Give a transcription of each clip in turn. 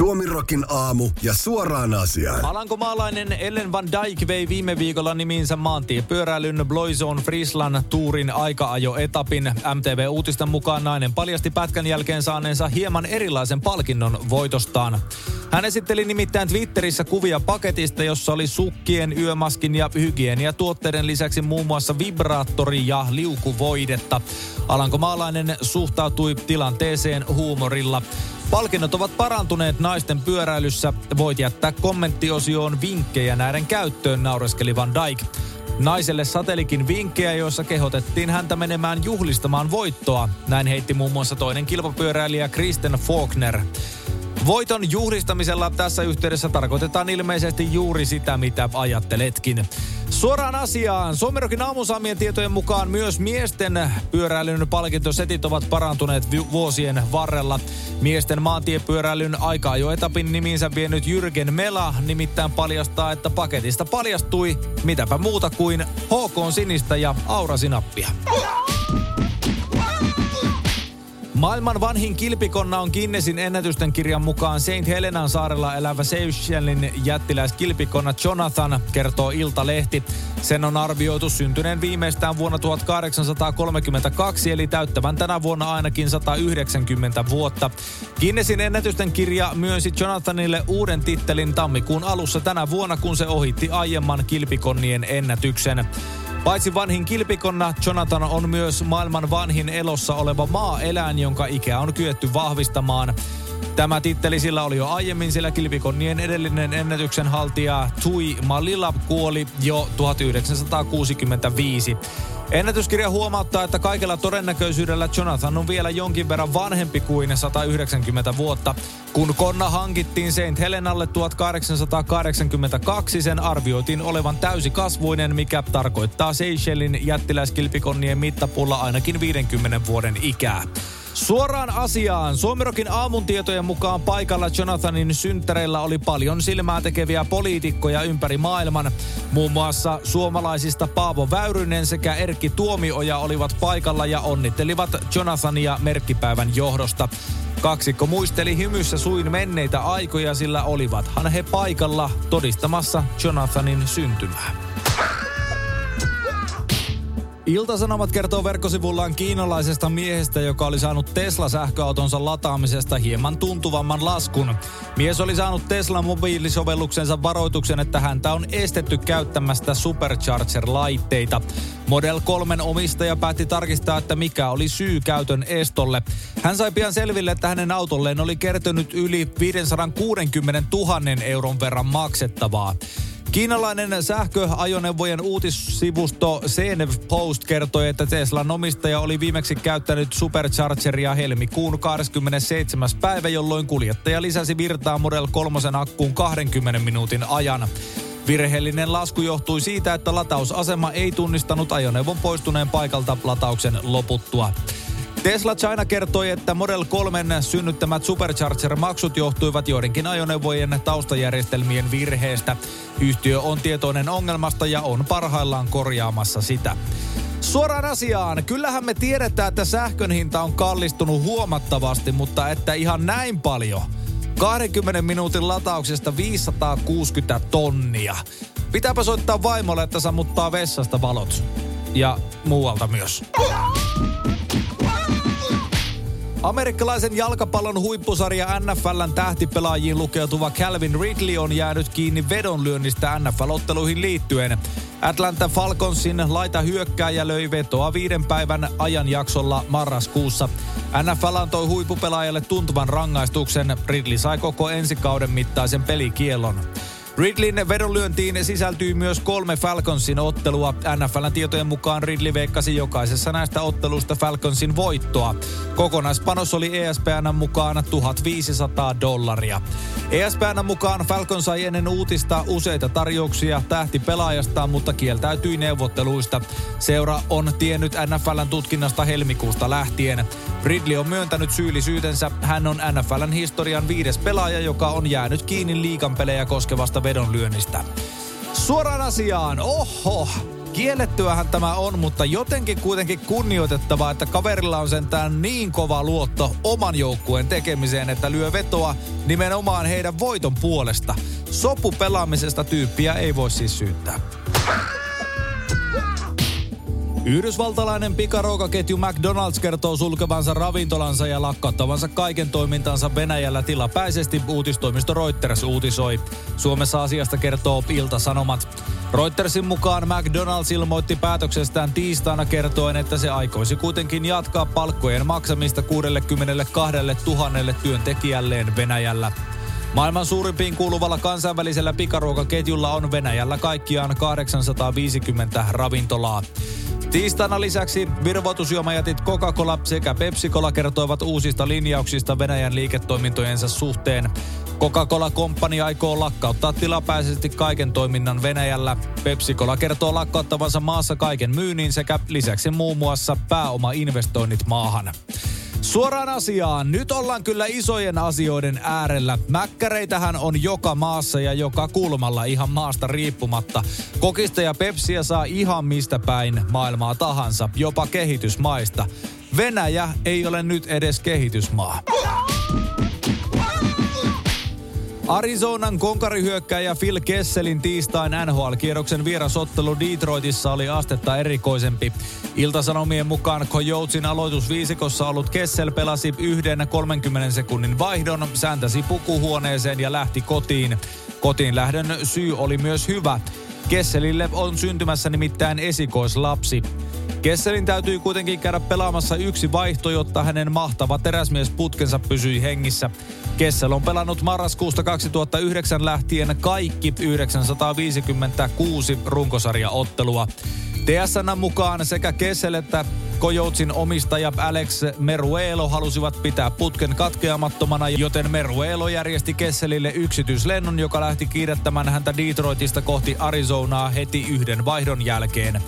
Suomirokin aamu ja suoraan asiaan. Alankomaalainen Ellen Van Dijk vei viime viikolla nimiinsä maantiepyöräilyn Bloizon Frislan tuurin aika-ajo-etapin. MTV-uutisten mukaan nainen paljasti pätkän jälkeen saaneensa hieman erilaisen palkinnon voitostaan. Hän esitteli nimittäin Twitterissä kuvia paketista, jossa oli sukkien, yömaskin ja hygieniatuotteiden lisäksi muun muassa vibraattori ja liukuvoidetta. Alankomaalainen suhtautui tilanteeseen huumorilla. Palkinnot ovat parantuneet naisten pyöräilyssä. Voit jättää kommenttiosioon vinkkejä näiden käyttöön, naureskeli Van Dijk. Naiselle satelikin vinkkejä, joissa kehotettiin häntä menemään juhlistamaan voittoa. Näin heitti muun muassa toinen kilpapyöräilijä Kristen Faulkner. Voiton juhlistamisella tässä yhteydessä tarkoitetaan ilmeisesti juuri sitä, mitä ajatteletkin. Suoraan asiaan. Suomerokin aamusaamien tietojen mukaan myös miesten pyöräilyn palkintosetit ovat parantuneet vuosien varrella. Miesten maantiepyöräilyn aika etapin niminsä vienyt Jyrgen Mela nimittäin paljastaa, että paketista paljastui mitäpä muuta kuin HK Sinistä ja Aurasinappia. Maailman vanhin kilpikonna on Guinnessin ennätysten kirjan mukaan Saint Helenan saarella elävä Seychellin jättiläiskilpikonna Jonathan, kertoo Iltalehti. Sen on arvioitu syntyneen viimeistään vuonna 1832, eli täyttävän tänä vuonna ainakin 190 vuotta. Guinnessin ennätysten kirja myönsi Jonathanille uuden tittelin tammikuun alussa tänä vuonna, kun se ohitti aiemman kilpikonnien ennätyksen. Paitsi vanhin kilpikonna, Jonathan on myös maailman vanhin elossa oleva maa-eläin, jonka ikä on kyetty vahvistamaan. Tämä titteli sillä oli jo aiemmin, sillä kilpikonnien edellinen ennätyksen haltija Tui Malila kuoli jo 1965. Ennätyskirja huomauttaa, että kaikella todennäköisyydellä Jonathan on vielä jonkin verran vanhempi kuin 190 vuotta. Kun konna hankittiin Saint Helenalle 1882, sen arvioitiin olevan täysikasvuinen, mikä tarkoittaa Seychellin jättiläiskilpikonnien mittapulla ainakin 50 vuoden ikää. Suoraan asiaan. Suomirokin aamun tietojen mukaan paikalla Jonathanin synttäreillä oli paljon silmää tekeviä poliitikkoja ympäri maailman. Muun muassa suomalaisista Paavo Väyrynen sekä Erkki Tuomioja olivat paikalla ja onnittelivat Jonathania merkkipäivän johdosta. Kaksikko muisteli hymyssä suin menneitä aikoja, sillä olivathan he paikalla todistamassa Jonathanin syntymää. Iltasanomat kertoo verkkosivullaan kiinalaisesta miehestä, joka oli saanut Tesla-sähköautonsa lataamisesta hieman tuntuvamman laskun. Mies oli saanut Tesla mobiilisovelluksensa varoituksen, että häntä on estetty käyttämästä Supercharger-laitteita. Model 3 omistaja päätti tarkistaa, että mikä oli syy käytön estolle. Hän sai pian selville, että hänen autolleen oli kertynyt yli 560 000 euron verran maksettavaa. Kiinalainen sähköajoneuvojen uutissivusto CNV Post kertoi, että Teslan omistaja oli viimeksi käyttänyt Superchargeria helmikuun 27. päivä, jolloin kuljettaja lisäsi virtaa Model 3 akkuun 20 minuutin ajan. Virheellinen lasku johtui siitä, että latausasema ei tunnistanut ajoneuvon poistuneen paikalta latauksen loputtua. Tesla China kertoi, että Model 3 synnyttämät Supercharger-maksut johtuivat joidenkin ajoneuvojen taustajärjestelmien virheestä. Yhtiö on tietoinen ongelmasta ja on parhaillaan korjaamassa sitä. Suoraan asiaan. Kyllähän me tiedetään, että sähkön hinta on kallistunut huomattavasti, mutta että ihan näin paljon. 20 minuutin latauksesta 560 tonnia. Pitääpä soittaa vaimolle, että sammuttaa vessasta valot. Ja muualta myös. Amerikkalaisen jalkapallon huippusarja NFLn tähtipelaajiin lukeutuva Calvin Ridley on jäänyt kiinni vedonlyönnistä NFL-otteluihin liittyen. Atlanta Falconsin laita hyökkääjä löi vetoa viiden päivän ajanjaksolla marraskuussa. NFL antoi huippupelaajalle tuntuvan rangaistuksen. Ridley sai koko ensikauden mittaisen pelikiellon. Ridleyn vedonlyöntiin sisältyy myös kolme Falconsin ottelua. NFLn tietojen mukaan Ridley veikkasi jokaisessa näistä otteluista Falconsin voittoa. Kokonaispanos oli ESPN mukaan 1500 dollaria. ESPN mukaan Falcon sai ennen uutista useita tarjouksia tähtipelaajastaan, mutta kieltäytyi neuvotteluista. Seura on tiennyt NFLn tutkinnasta helmikuusta lähtien. Ridley on myöntänyt syyllisyytensä. Hän on NFLn historian viides pelaaja, joka on jäänyt kiinni liikan pelejä koskevasta vedonlyönnistä. Suoraan asiaan, oho! Kiellettyähän tämä on, mutta jotenkin kuitenkin kunnioitettavaa, että kaverilla on sentään niin kova luotto oman joukkueen tekemiseen, että lyö vetoa nimenomaan heidän voiton puolesta. Sopupelaamisesta tyyppiä ei voi siis syyttää. Yhdysvaltalainen pikaruokaketju McDonald's kertoo sulkevansa ravintolansa ja lakkauttavansa kaiken toimintansa Venäjällä tilapäisesti, uutistoimisto Reuters uutisoi. Suomessa asiasta kertoo Ilta-Sanomat. Reutersin mukaan McDonald's ilmoitti päätöksestään tiistaina kertoen, että se aikoisi kuitenkin jatkaa palkkojen maksamista 62 000 työntekijälleen Venäjällä. Maailman suurimpiin kuuluvalla kansainvälisellä pikaruokaketjulla on Venäjällä kaikkiaan 850 ravintolaa. Tiistaina lisäksi virvoitusjuomajätit Coca-Cola sekä Pepsi-Cola kertoivat uusista linjauksista Venäjän liiketoimintojensa suhteen. Coca-Cola Company aikoo lakkauttaa tilapäisesti kaiken toiminnan Venäjällä. Pepsi-Cola kertoo lakkauttavansa maassa kaiken myynnin sekä lisäksi muun muassa pääomainvestoinnit maahan. Suoraan asiaan. Nyt ollaan kyllä isojen asioiden äärellä. Mäkkäreitähän on joka maassa ja joka kulmalla ihan maasta riippumatta. Kokista ja pepsiä saa ihan mistä päin maailmaa tahansa, jopa kehitysmaista. Venäjä ei ole nyt edes kehitysmaa. Arizonan konkarihyökkäjä Phil Kesselin tiistain NHL-kierroksen vierasottelu Detroitissa oli astetta erikoisempi. Iltasanomien mukaan Coyotesin aloitusviisikossa ollut Kessel pelasi yhden 30 sekunnin vaihdon, sääntäsi pukuhuoneeseen ja lähti kotiin. Kotiin lähdön syy oli myös hyvä. Kesselille on syntymässä nimittäin esikoislapsi. Kesselin täytyy kuitenkin käydä pelaamassa yksi vaihto, jotta hänen mahtava teräsmiesputkensa pysyi hengissä. Kessel on pelannut marraskuusta 2009 lähtien kaikki 956 runkosarjaottelua. TSN mukaan sekä Kessel että Kojoutsin omistaja Alex Meruelo halusivat pitää putken katkeamattomana, joten Meruelo järjesti Kesselille yksityislennon, joka lähti kiirettämään häntä Detroitista kohti Arizonaa heti yhden vaihdon jälkeen.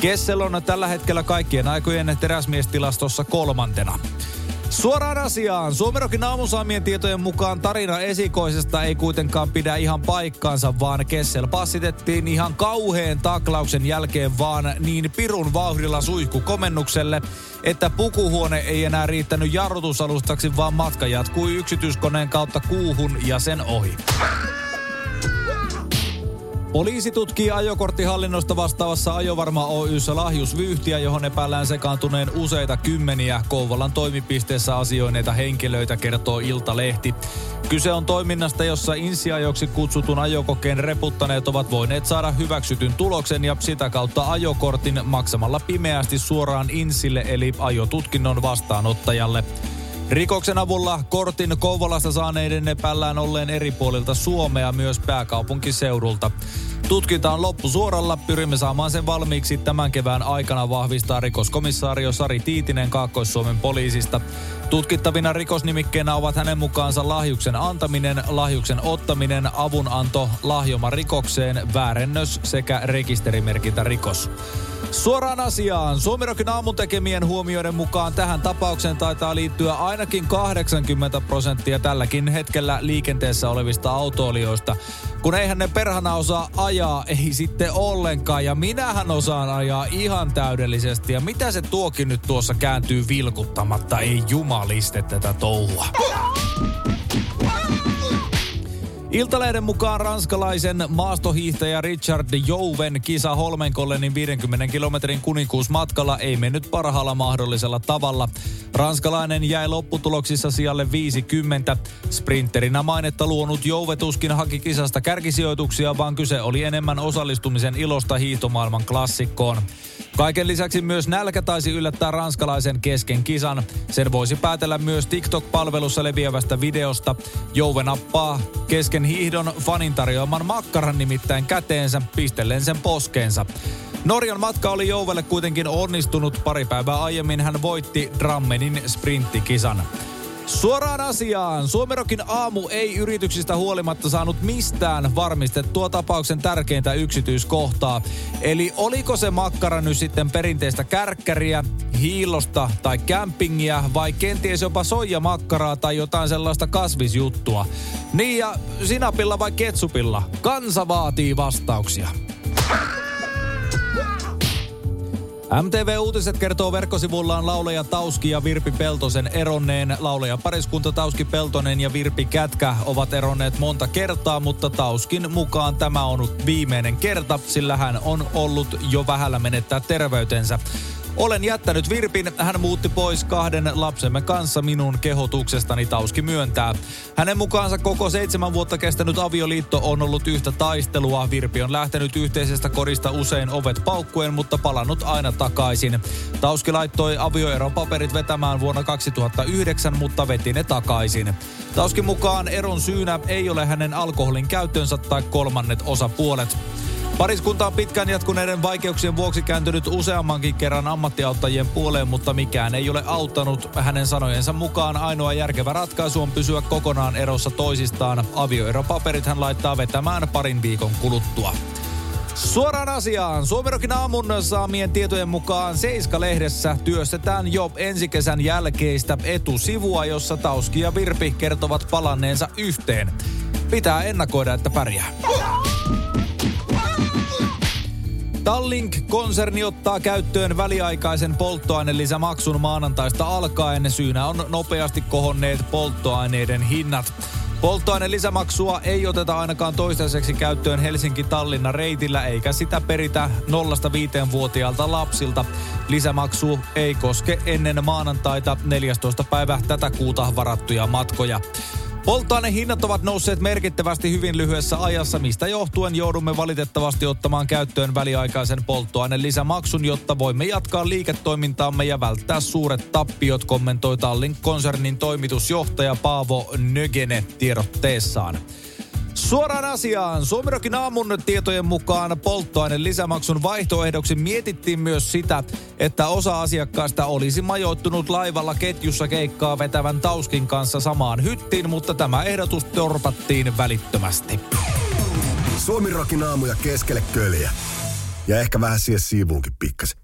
Kessel on tällä hetkellä kaikkien aikojen teräsmiestilastossa kolmantena. Suoraan asiaan. Suomerokin aamusaamien tietojen mukaan tarina esikoisesta ei kuitenkaan pidä ihan paikkaansa, vaan Kessel passitettiin ihan kauheen taklauksen jälkeen vaan niin pirun vauhdilla suihku komennukselle, että pukuhuone ei enää riittänyt jarrutusalustaksi, vaan matka jatkui yksityiskoneen kautta kuuhun ja sen ohi. Poliisi tutkii ajokorttihallinnosta vastaavassa Ajovarma Oyssä lahjusvyyhtiä, johon epäillään sekaantuneen useita kymmeniä Kouvolan toimipisteessä asioineita henkilöitä, kertoo Iltalehti. Kyse on toiminnasta, jossa insiajoksi kutsutun ajokokeen reputtaneet ovat voineet saada hyväksytyn tuloksen ja sitä kautta ajokortin maksamalla pimeästi suoraan insille eli ajotutkinnon vastaanottajalle. Rikoksen avulla kortin Kouvolasta saaneiden epäillään olleen eri puolilta Suomea myös pääkaupunkiseudulta. Tutkinta on loppusuoralla. Pyrimme saamaan sen valmiiksi tämän kevään aikana vahvistaa rikoskomissaario Sari Tiitinen Kaakkois-Suomen poliisista. Tutkittavina rikosnimikkeenä ovat hänen mukaansa lahjuksen antaminen, lahjuksen ottaminen, avunanto, lahjoma rikokseen, väärennös sekä rekisterimerkintä rikos. Suoraan asiaan. Suomirokin aamun tekemien huomioiden mukaan tähän tapaukseen taitaa liittyä ainakin 80 prosenttia tälläkin hetkellä liikenteessä olevista autoilijoista. Kun eihän ne perhana osaa ajaa, ei sitten ollenkaan. Ja minähän osaan ajaa ihan täydellisesti. Ja mitä se tuokin nyt tuossa kääntyy vilkuttamatta? Ei jumaliste tätä touhua. Iltalehden mukaan ranskalaisen maastohiihtäjä Richard Jouven kisa Holmenkollenin 50 kilometrin kuninkuusmatkalla ei mennyt parhaalla mahdollisella tavalla. Ranskalainen jäi lopputuloksissa sijalle 50. Sprinterinä mainetta luonut Jouve tuskin haki kisasta kärkisijoituksia, vaan kyse oli enemmän osallistumisen ilosta hiihtomaailman klassikkoon. Kaiken lisäksi myös nälkä taisi yllättää ranskalaisen kesken kisan. Sen voisi päätellä myös TikTok-palvelussa leviävästä videosta. Jouve nappaa kesken hiihdon fanin tarjoaman makkaran nimittäin käteensä, pistellen sen poskeensa. Norjan matka oli Jouvelle kuitenkin onnistunut. Pari päivää aiemmin hän voitti Drammenin sprinttikisan. Suoraan asiaan. Suomerokin aamu ei yrityksistä huolimatta saanut mistään varmistettua tapauksen tärkeintä yksityiskohtaa. Eli oliko se makkara nyt sitten perinteistä kärkkäriä, hiilosta tai kämpingiä vai kenties jopa soijamakkaraa tai jotain sellaista kasvisjuttua. Niin ja sinapilla vai ketsupilla? Kansa vaatii vastauksia. MTV Uutiset kertoo verkkosivullaan laulaja Tauski ja Virpi Peltosen eronneen. Laulaja pariskunta Tauski Peltonen ja Virpi Kätkä ovat eronneet monta kertaa, mutta Tauskin mukaan tämä on viimeinen kerta, sillä hän on ollut jo vähällä menettää terveytensä. Olen jättänyt Virpin, hän muutti pois kahden lapsemme kanssa minun kehotuksestani Tauski myöntää. Hänen mukaansa koko seitsemän vuotta kestänyt avioliitto on ollut yhtä taistelua. Virpi on lähtenyt yhteisestä kodista usein ovet paukkuen, mutta palannut aina takaisin. Tauski laittoi avioeron paperit vetämään vuonna 2009, mutta veti ne takaisin. Tauskin mukaan eron syynä ei ole hänen alkoholin käyttönsä tai kolmannet osapuolet. Pariskunta on pitkään jatkuneiden vaikeuksien vuoksi kääntynyt useammankin kerran ammattiauttajien puoleen, mutta mikään ei ole auttanut. Hänen sanojensa mukaan ainoa järkevä ratkaisu on pysyä kokonaan erossa toisistaan. Avioeropaperit hän laittaa vetämään parin viikon kuluttua. Suoraan asiaan. Suomerokin aamun saamien tietojen mukaan Seiska-lehdessä työstetään jo ensi kesän jälkeistä etusivua, jossa Tauski ja Virpi kertovat palanneensa yhteen. Pitää ennakoida, että pärjää. Tallink-konserni ottaa käyttöön väliaikaisen polttoainelisämaksun maanantaista alkaen. Syynä on nopeasti kohonneet polttoaineiden hinnat. Polttoaineen lisämaksua ei oteta ainakaan toistaiseksi käyttöön Helsinki-Tallinna reitillä, eikä sitä peritä 0-5-vuotiaalta lapsilta. Lisämaksu ei koske ennen maanantaita 14. päivä tätä kuuta varattuja matkoja. Polttoainehinnat ovat nousseet merkittävästi hyvin lyhyessä ajassa, mistä johtuen joudumme valitettavasti ottamaan käyttöön väliaikaisen polttoaineen lisämaksun, jotta voimme jatkaa liiketoimintaamme ja välttää suuret tappiot, kommentoi Tallin konsernin toimitusjohtaja Paavo Nögene tiedotteessaan. Suoraan asiaan. Suomirokin aamun tietojen mukaan polttoaineen lisämaksun vaihtoehdoksi mietittiin myös sitä, että osa asiakkaista olisi majoittunut laivalla ketjussa keikkaa vetävän Tauskin kanssa samaan hyttiin, mutta tämä ehdotus torpattiin välittömästi. Suomirokin aamuja keskelle köljä. Ja ehkä vähän siihen siivuunkin pikkasen.